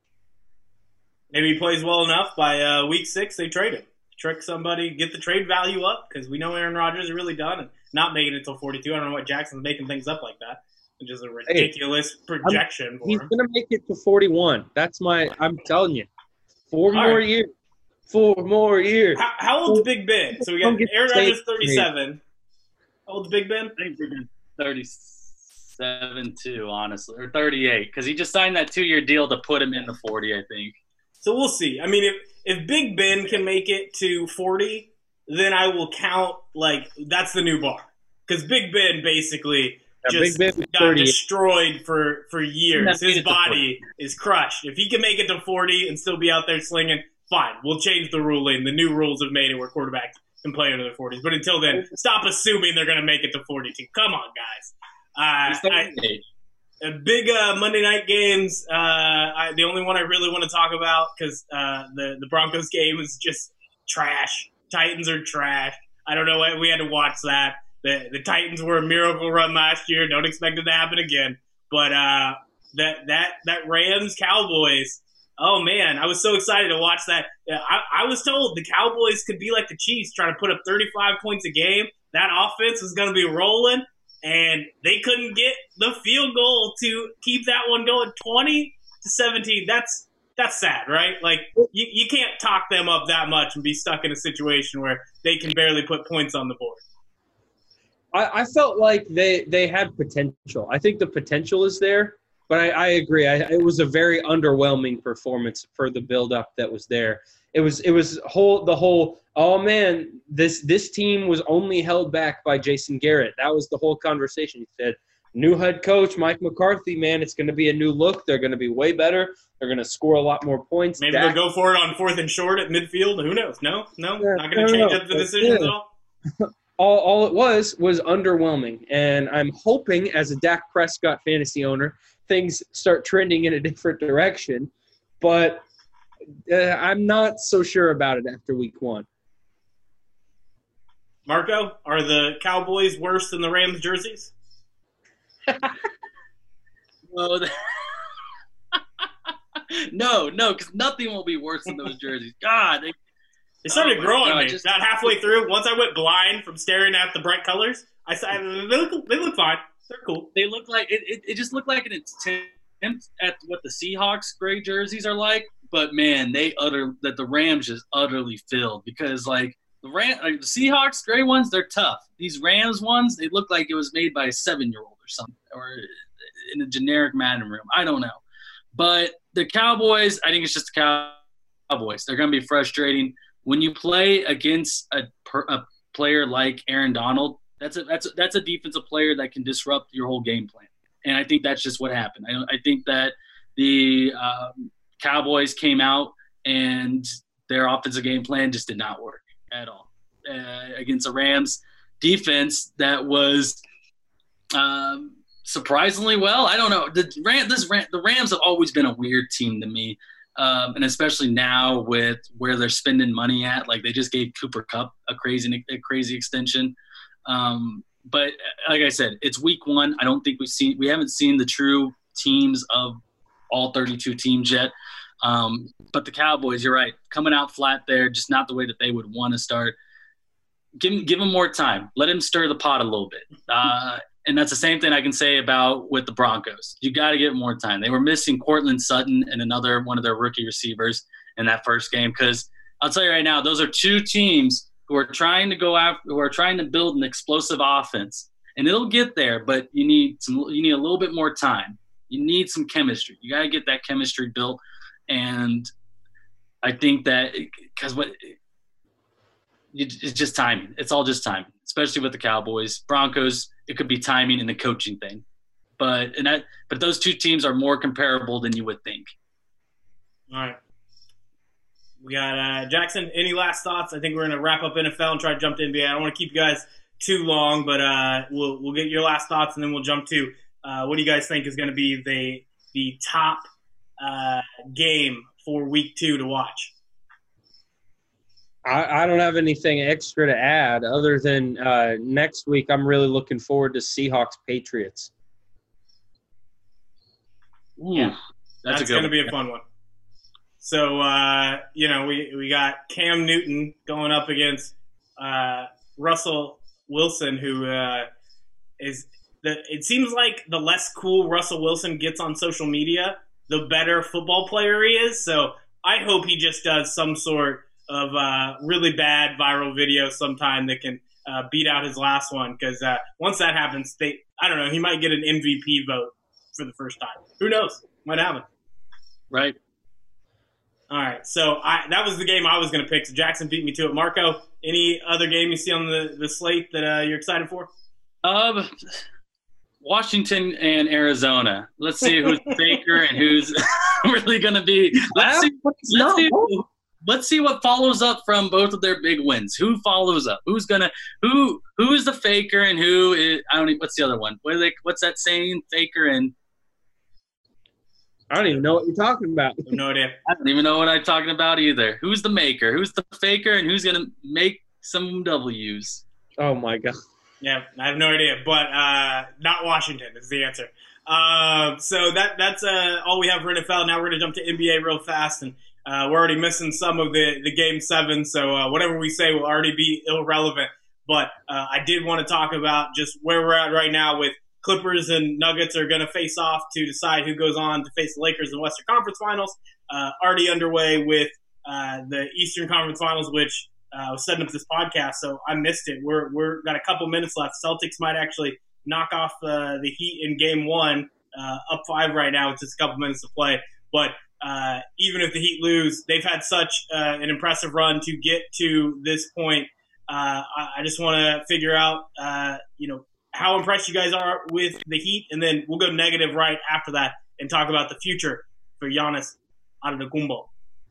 Maybe he plays well enough by uh, week six, they trade him. Trick somebody, get the trade value up because we know Aaron Rodgers is really done and not making it until 42. I don't know what Jackson's making things up like that. Which is a ridiculous projection He's for him. going to make it to 41. That's my. I'm telling you, four All more right. years. Four more years. How, how old's Big Ben? So we got Don't Aaron Rodgers, saved. 37. How old's Big Ben? I think we're 37 too, honestly, or 38, because he just signed that two-year deal to put him in the 40. I think. So we'll see. I mean, if if Big Ben can make it to 40, then I will count like that's the new bar. Because Big Ben basically Yeah, just Big Ben got 38. destroyed for for years. His body is crushed. If he can make it to 40 and still be out there slinging, fine. We'll change the ruling. The new rules have made it where quarterbacks can play into their 40s. But until then, stop assuming they're going to make it to 42. Come on, guys. Uh, I, 38. uh, big uh, Monday night games. Uh, I, the only one I really want to talk about because uh, the the Broncos game is just trash. Titans are trash. I don't know. why We had to watch that. The the Titans were a miracle run last year. Don't expect it to happen again. But uh, that that that Rams Cowboys. Oh man, I was so excited to watch that. I, I was told the Cowboys could be like the Chiefs, trying to put up 35 points a game. That offense was going to be rolling, and they couldn't get the field goal to keep that one going 20 to 17. That's that's sad, right? Like you, you can't talk them up that much and be stuck in a situation where they can barely put points on the board. I, I felt like they they had potential. I think the potential is there, but I, I agree. I, it was a very underwhelming performance for the buildup that was there. It was it was whole the whole. Oh man, this this team was only held back by Jason Garrett. That was the whole conversation. He said, "New head coach Mike McCarthy, man, it's going to be a new look. They're going to be way better. They're going to score a lot more points." Maybe Dak- they'll go for it on fourth and short at midfield. Who knows? No, no, Yeah, not going to change no, up the decisions at all. all, all it was was underwhelming. And I'm hoping, as a Dak Prescott fantasy owner, things start trending in a different direction. But uh, I'm not so sure about it after week one. Marco, are the Cowboys worse than the Rams jerseys? No, no, no, because nothing will be worse than those jerseys. God, they, They started Oh growing God, me. just- About halfway through, once I went blind from staring at the bright colors, I said, they look, they look fine. They're cool. they look like it, it, it just looked like an attempt at what the Seahawks gray jerseys are like. But man, they utter that the Rams just utterly filled because like the Ram like the Seahawks gray ones, they're tough. These Rams ones, they look like it was made by a seven year old or something, or uh, in a generic Madden room. I don't know. But the Cowboys, I think it's just the Cowboys. They're going to be frustrating when you play against a, a player like Aaron Donald, that's a that's a, that's a defensive player that can disrupt your whole game plan. And I think that's just what happened. I, I think that the um, Cowboys came out and their offensive game plan just did not work at all uh, against the Rams defense that was um, surprisingly well. I don't know. The Ram, this Ram, the Rams have always been a weird team to me, um, and especially now with where they're spending money at. Like they just gave Cooper Kupp a crazy a crazy extension. Um, but like I said, it's week one. I don't think we've seen we haven't seen the true teams of all 32 teams yet. Um, but the Cowboys, you're right, coming out flat there, just not the way that they would want to start. Give him, give him more time. Let him stir the pot a little bit. Uh, and that's the same thing I can say about with the Broncos. You got to get more time. They were missing Courtland Sutton and another one of their rookie receivers in that first game because I'll tell you right now, those are two teams who are trying to go after, who are trying to build an explosive offense, and it'll get there. But you need some, you need a little bit more time. You need some chemistry. You got to get that chemistry built, and I think that because what it's just timing. It's all just timing, especially with the Cowboys, Broncos. It could be timing and the coaching thing, but and that but those two teams are more comparable than you would think. All right. We got uh, Jackson. Any last thoughts? I think we're gonna wrap up NFL and try to jump to NBA. I don't want to keep you guys too long, but uh, we'll we'll get your last thoughts and then we'll jump to uh, what do you guys think is going to be the the top uh, game for Week Two to watch? I, I, don't have anything extra to add other than uh, next week. I'm really looking forward to Seahawks Patriots. Yeah, that's, that's going to be a fun one. So uh, you know, we we got Cam Newton going up against uh, Russell Wilson, who uh, is the. It seems like the less cool Russell Wilson gets on social media, the better football player he is. So I hope he just does some sort of uh, really bad viral video sometime that can uh, beat out his last one. Because uh, once that happens, they I don't know, he might get an MVP vote for the first time. Who knows? Might happen. Right. All right, so I, that was the game I was going to pick. So Jackson beat me to it. Marco, any other game you see on the, the slate that uh, you're excited for? Um, Washington and Arizona. Let's see who's Baker and who's really going to be. Let's see, let's, see, let's see what follows up from both of their big wins. Who follows up? Who's gonna who who is the faker and who is I don't even what's the other one? What they, what's that saying? Faker and I don't even know what you're talking about. no idea. I don't even know what I'm talking about either. Who's the maker? Who's the faker? And who's gonna make some W's? Oh my god. Yeah, I have no idea, but uh, not Washington is the answer. Uh, so that that's uh, all we have for NFL. Now we're gonna jump to NBA real fast, and uh, we're already missing some of the the game seven. So uh, whatever we say will already be irrelevant. But uh, I did want to talk about just where we're at right now with Clippers and Nuggets are going to face off to decide who goes on to face the Lakers in the Western Conference Finals. Uh, already underway with uh, the Eastern Conference Finals, which uh, was setting up this podcast, so I missed it. We're we're got a couple minutes left. Celtics might actually knock off the Heat in Game One, up five right now with just a couple minutes to play. But uh, even if the Heat lose, they've had such an impressive run to get to this point. I, I, just want to figure out, you know, how impressed you guys are with the Heat, and then we'll go negative right after that and talk about the future for Giannis Antetokounmpo.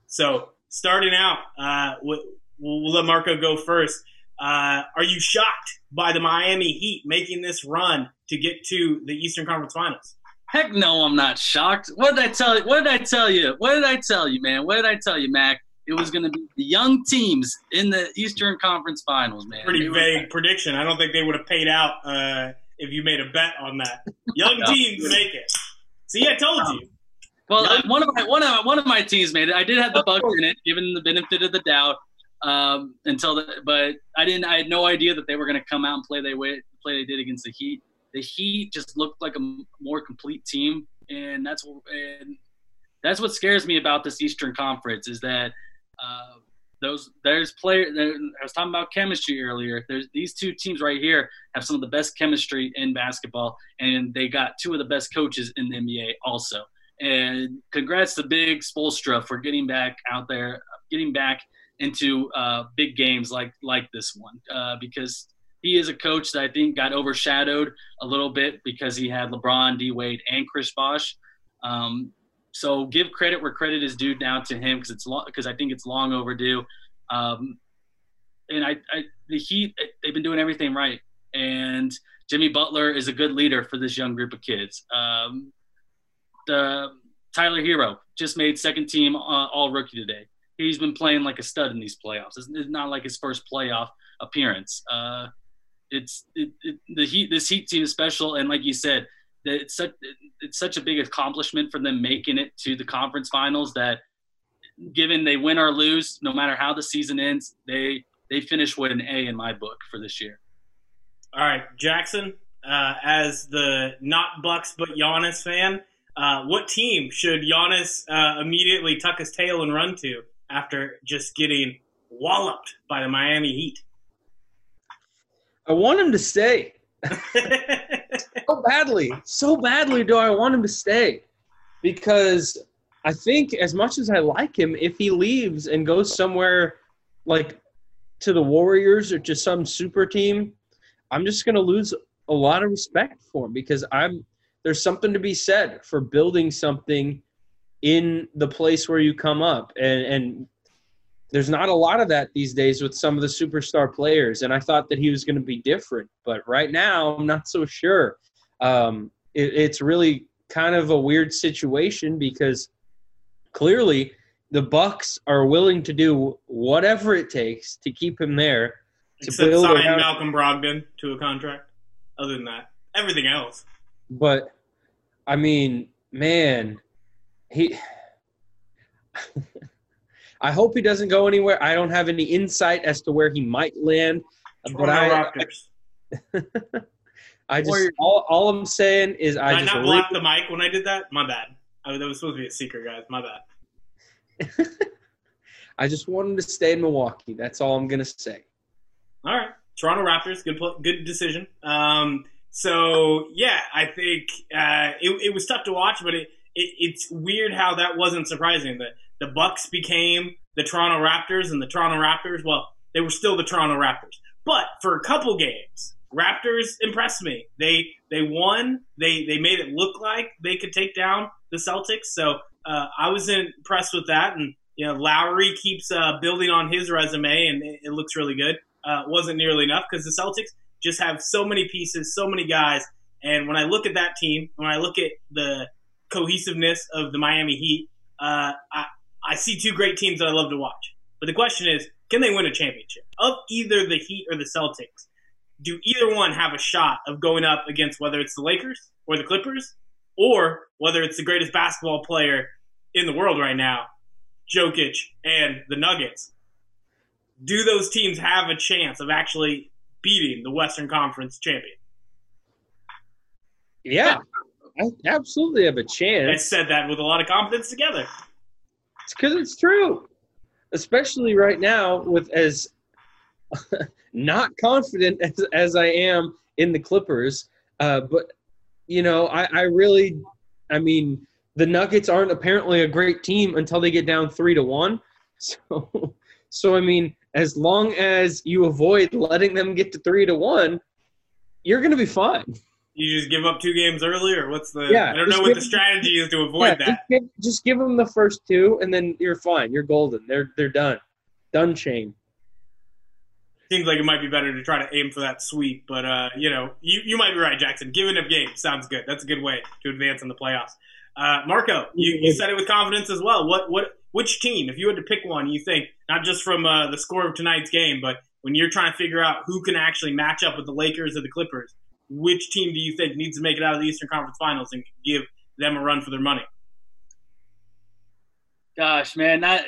So starting out, uh, we'll, we'll, let Marco go first. Uh, are you shocked by the Miami Heat making this run to get to the Eastern Conference Finals? Heck no, I'm not shocked. What did I tell you? What did I tell you? What did I tell you, man? What did I tell you, Mac? it was going to be the young teams in the Eastern Conference Finals, man. Pretty vague prediction. I don't think they would have paid out uh, if you made a bet on that. Young no. teams make it. See, I told you. Well, uh, one of my one of one of my teams made it. I did have the Bucks in it, given the benefit of the doubt. Um, until the, but I didn't. I had no idea that they were going to come out and play they way, play they did against the Heat. The Heat just looked like a more complete team, and that's and that's what scares me about this Eastern Conference is that uh, those there's player. I was talking about chemistry earlier. There's these two teams right here have some of the best chemistry in basketball, and they got two of the best coaches in the NBA also. And congrats to Big Spoelstra for getting back out there, getting back into uh, big games like like this one uh, because he is a coach that I think got overshadowed a little bit because he had LeBron, D Wade, and Chris Bosh. Um, so give credit where credit is due now to him because it's because I think it's long overdue. Um, and I, I, the Heat they've been doing everything right, and Jimmy Butler is a good leader for this young group of kids. Um, the Tyler Herro just made second team uh, All Rookie today. He's been playing like a stud in these playoffs. It's, it's not like his first playoff appearance. Uh, it's it, it, the Heat. This Heat team is special, and like you said, it's such it's such a big accomplishment for them making it to the conference finals that given they win or lose no matter how the season ends they they finish with an a in my book for this year all right jackson uh, as the not bucks but Giannis fan uh, what team should Giannis uh, immediately tuck his tail and run to after just getting walloped by the miami heat i want him to stay. So badly, so badly do I want him to stay. Because I think as much as I like him, if he leaves and goes somewhere like to the Warriors or to some super team, I'm just going to lose a lot of respect for him because I'm there's something to be said for building something in the place where you come up and and there's not a lot of that these days with some of the superstar players. And I thought that he was going to be different, but right now I'm not so sure. Um, it, it's really kind of a weird situation because clearly the Bucks are willing to do whatever it takes to keep him there. To Except sign around. Malcolm Brogdon to a contract. Other than that, everything else. But I mean, man, he. I hope he doesn't go anywhere. I don't have any insight as to where he might land. Toronto but I, Raptors. I just all, all I'm saying is I, I just not block the mic when I did that. My bad. I, that was supposed to be a secret, guys. My bad. I just want him to stay in Milwaukee. That's all I'm gonna say. All right, Toronto Raptors. Good, good decision. Um, so yeah, I think uh, it, it was tough to watch, but it, it, it's weird how that wasn't surprising. That the Bucks became the Toronto Raptors, and the Toronto Raptors, well, they were still the Toronto Raptors. But for a couple games, Raptors impressed me. They they won. They they made it look like they could take down the Celtics. So uh, I was impressed with that. And you know, Lowry keeps uh, building on his resume, and it, it looks really good. Uh, wasn't nearly enough because the Celtics just have so many pieces, so many guys. And when I look at that team, when I look at the cohesiveness of the Miami Heat, uh, I, see two great teams that I love to watch. But the question is, can they win a championship? Of either the Heat or the Celtics, do either one have a shot of going up against whether it's the Lakers or the Clippers, or whether it's the greatest basketball player in the world right now, Jokic and the Nuggets? Do those teams have a chance of actually beating the Western Conference champion? Yeah, I absolutely have a chance. I said that with a lot of confidence together. It's because it's true, especially right now with as not confident as, as I am in the Clippers. Uh, but you know, I, I really, I mean, the Nuggets aren't apparently a great team until they get down three to one. So, so I mean, as long as you avoid letting them get to three to one, you're going to be fine. You just give up two games early, or what's the? Yeah, I don't know what the strategy is to avoid yeah, that. Just give, just give them the first two, and then you're fine. You're golden. They're they're done. Done chain. Seems like it might be better to try to aim for that sweep, but uh, you know, you, you might be right, Jackson. Giving up games sounds good. That's a good way to advance in the playoffs. Uh, Marco, you, you said it with confidence as well. What what which team, if you had to pick one, you think not just from uh, the score of tonight's game, but when you're trying to figure out who can actually match up with the Lakers or the Clippers, which team do you think needs to make it out of the Eastern Conference Finals and give them a run for their money? Gosh, man, that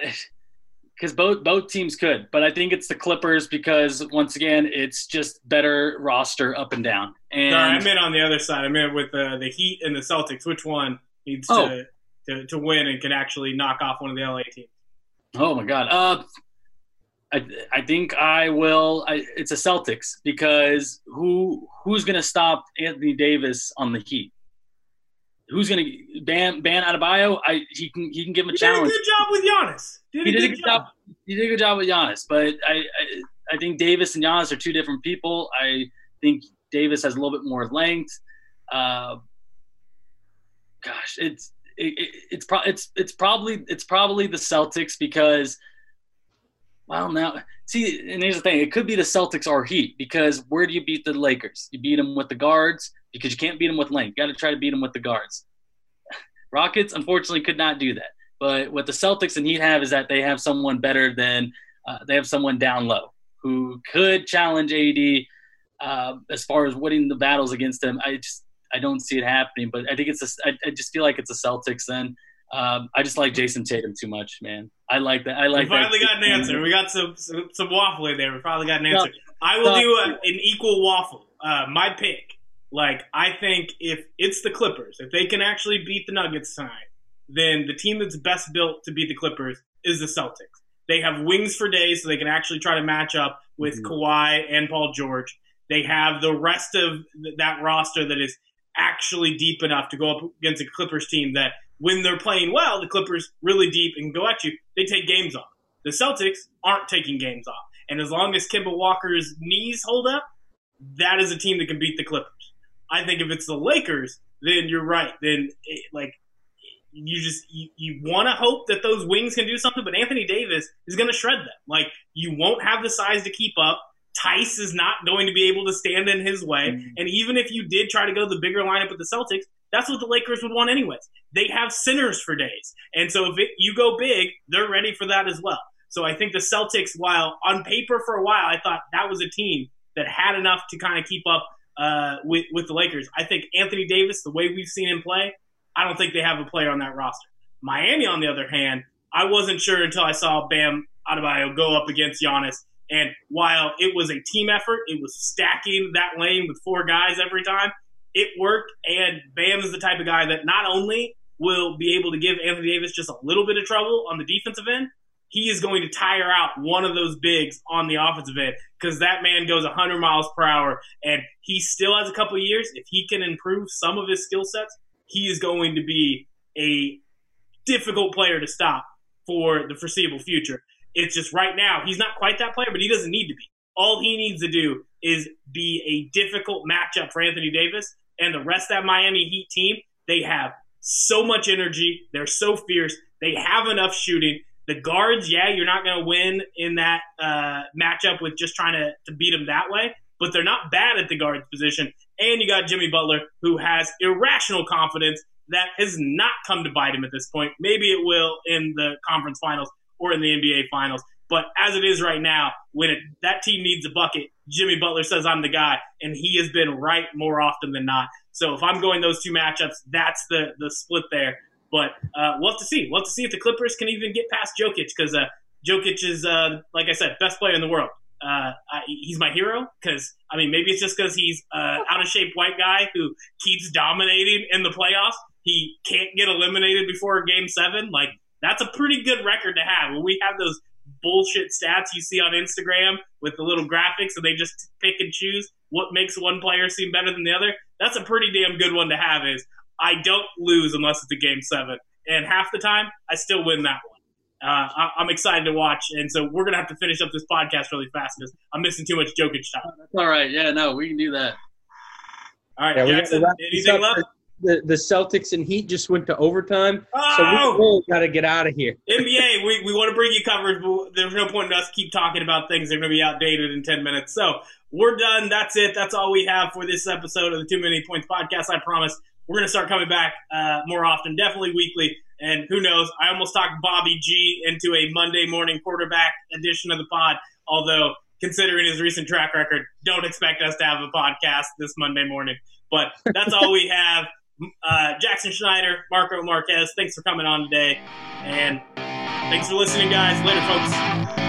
because both both teams could, but I think it's the Clippers because once again, it's just better roster up and down. And Sorry, I meant on the other side. I meant with the the Heat and the Celtics. Which one needs oh. to, to to win and can actually knock off one of the LA teams? Oh my God. Uh, I, I think I will. I, it's a Celtics because who who's going to stop Anthony Davis on the Heat? Who's going to Bam Bam Adebayo? I he can he can give him a he challenge. Did a good job with Giannis. Did he did a good job. job. you did a good job with Giannis, but I, I I think Davis and Giannis are two different people. I think Davis has a little bit more length. Uh, gosh, it's it, it, it's pro- it's it's probably it's probably the Celtics because well now see and here's the thing it could be the Celtics or Heat because where do you beat the Lakers? You beat them with the guards because you can't beat them with length. You got to try to beat them with the guards. Rockets unfortunately could not do that. But what the Celtics and Heat have is that they have someone better than uh, they have someone down low who could challenge AD uh, as far as winning the battles against him. I just I don't see it happening. But I think it's a, I, I just feel like it's the Celtics then. Um, I just like Jayson Tatum too much, man. I like that. I like. That. We finally that. got an answer. We got some some, some waffle in there. We finally got an answer. I will do a, an equal waffle. Uh, my pick. Like I think if it's the Clippers, if they can actually beat the Nuggets tonight, then the team that's best built to beat the Clippers is the Celtics. They have wings for days, so they can actually try to match up with mm-hmm. Kawhi and Paul George. They have the rest of that roster that is actually deep enough to go up against a Clippers team that when they're playing well, the Clippers really deep and go at you, they take games off. The Celtics aren't taking games off. And as long as Kemba Walker's knees hold up, that is a team that can beat the Clippers. I think if it's the Lakers, then you're right. Then it, like you just you, you want to hope that those wings can do something, but Anthony Davis is going to shred them. Like you won't have the size to keep up. Theis is not going to be able to stand in his way. Mm-hmm. And even if you did try to go the bigger lineup with the Celtics, that's what the Lakers would want anyways. They have centers for days. And so if it, you go big, they're ready for that as well. So I think the Celtics, while on paper for a while, I thought that was a team that had enough to kind of keep up uh, with, with the Lakers. I think Anthony Davis, the way we've seen him play, I don't think they have a player on that roster. Miami, on the other hand, I wasn't sure until I saw Bam Adebayo go up against Giannis. And while it was a team effort, it was stacking that lane with four guys every time. It worked, and Bam is the type of guy that not only will be able to give Anthony Davis just a little bit of trouble on the defensive end, he is going to tire out one of those bigs on the offensive end because that man goes 100 miles per hour, and he still has a couple years. If he can improve some of his skill sets, he is going to be a difficult player to stop for the foreseeable future. It's just right now, he's not quite that player, but he doesn't need to be. All he needs to do is be a difficult matchup for Anthony Davis and the rest of that Miami Heat team. They have so much energy. They're so fierce. They have enough shooting. The guards, yeah, you're not going to win in that uh, matchup with just trying to, to beat them that way, but they're not bad at the guards position. And you got Jimmy Butler, who has irrational confidence that has not come to bite him at this point. Maybe it will in the conference finals or in the NBA finals. But as it is right now, when it, that team needs a bucket, Jimmy Butler says, I'm the guy. And he has been right more often than not. So if I'm going those two matchups, that's the, the split there. But uh, we'll have to see. We'll have to see if the Clippers can even get past Jokic because uh, Jokic is, uh, like I said, best player in the world uh, I, he's my hero because I mean maybe it's just because he's uh, out of shape white guy who keeps dominating in the playoffs. He can't get eliminated before Game Seven. Like that's a pretty good record to have. When we have those bullshit stats you see on Instagram with the little graphics and they just pick and choose what makes one player seem better than the other, that's a pretty damn good one to have. Is I don't lose unless it's a Game Seven, and half the time I still win that one uh, I, am excited to watch. And so we're gonna have to finish up this podcast really fast because I'm missing too much Jokic time. That's all right. Yeah, no, we can do that. All right, yeah, Jackson. Anything left? The, the Celtics and Heat just went to overtime, oh! so we oh! really got to get out of here. NBA, we, we want to bring you coverage, but there's no point in us keep talking about things They're going to be outdated in 10 minutes. So we're done. That's it. That's all we have for this episode of the Too Many Points podcast. I promise we're going to start coming back uh, more often, definitely weekly. And who knows? I almost talked Bobby G into a Monday morning quarterback edition of the pod. Although, considering his recent track record, don't expect us to have a podcast this Monday morning. But that's all we have. Uh, Jackson Schneider, Marco Marquez, thanks for coming on today. And thanks for listening, guys. Later, folks.